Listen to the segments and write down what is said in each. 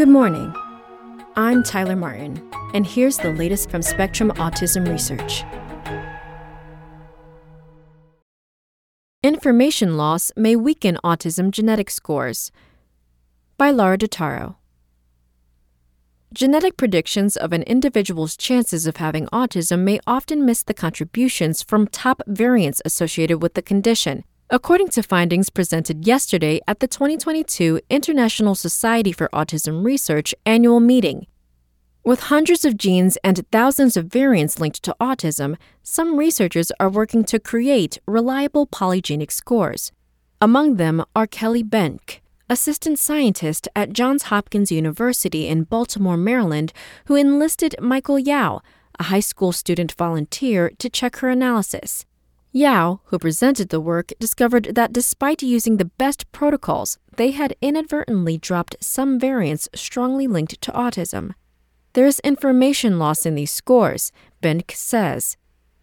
Good morning. I'm Tyler Martin, and here's the latest from Spectrum Autism Research. Information loss may weaken autism genetic scores. By Laura Dattaro. Genetic predictions of an individual's chances of having autism may often miss the contributions from top variants associated with the condition, according to findings presented yesterday at the 2022 International Society for Autism Research annual meeting. With hundreds of genes and thousands of variants linked to autism, some researchers are working to create reliable polygenic scores. Among them are Kelly Benke, assistant scientist at Johns Hopkins University in Baltimore, Maryland, who enlisted Michael Yao, a high school student volunteer, to check her analysis. Yao, who presented the work, discovered that despite using the best protocols, they had inadvertently dropped some variants strongly linked to autism. There is information loss in these scores, Benke says.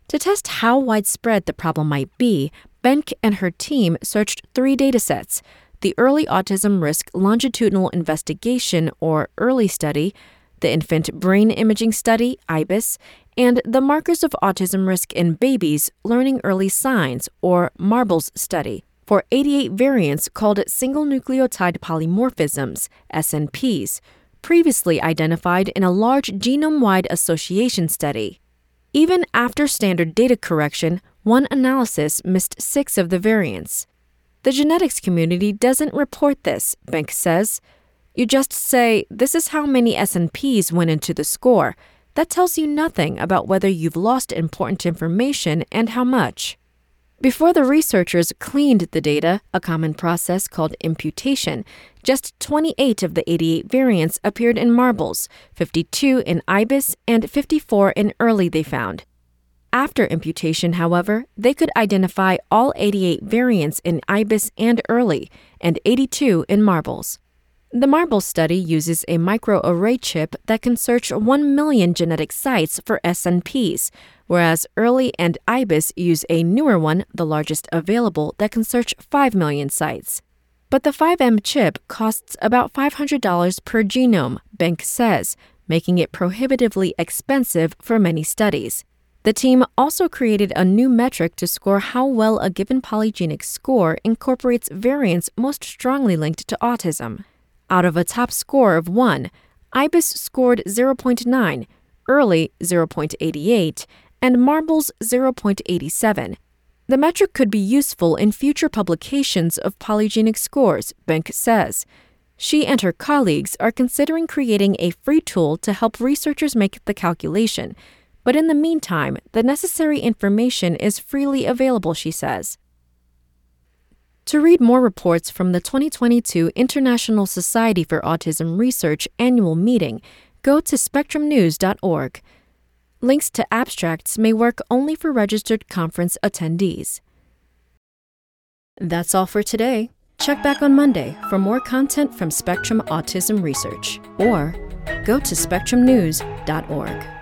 To test how widespread the problem might be, Benke and her team searched three datasets the Early Autism Risk Longitudinal Investigation, or EARLY study, the Infant Brain Imaging Study, IBIS, and the Markers of Autism Risk in Babies Learning Early Signs, or MARBLES study, for 88 variants called single nucleotide polymorphisms, SNPs, previously identified in a large genome wide association study. Even after standard data correction, one analysis missed six of the variants. The genetics community doesn't report this, Benke says. You just say, this is how many SNPs went into the score. That tells you nothing about whether you've lost important information and how much. Before the researchers cleaned the data, a common process called imputation, just 28 of the 88 variants appeared in marbles, 52 in IBIS, and 54 in early they found. After imputation, however, they could identify all 88 variants in IBIS and early, and 82 in marbles. The MARBLE study uses a microarray chip that can search 1 million genetic sites for SNPs, whereas early and IBIS use a newer one, the largest available, that can search 5 million sites. But the 5M chip costs about $500 per genome, Benke says, making it prohibitively expensive for many studies. The team also created a new metric to score how well a given polygenic score incorporates variants most strongly linked to autism. Out of a top score of 1, IBIS scored 0.9, early 0.88, and marbles 0.87. The metric could be useful in future publications of polygenic scores, Benke says. She and her colleagues are considering creating a free tool to help researchers make the calculation but in the meantime, the necessary information is freely available, she says. To read more reports from the 2022 International Society for Autism Research annual meeting, go to spectrumnews.org. Links to abstracts may work only for registered conference attendees. That's all for today. Check back on Monday for more content from Spectrum Autism Research or go to spectrumnews.org.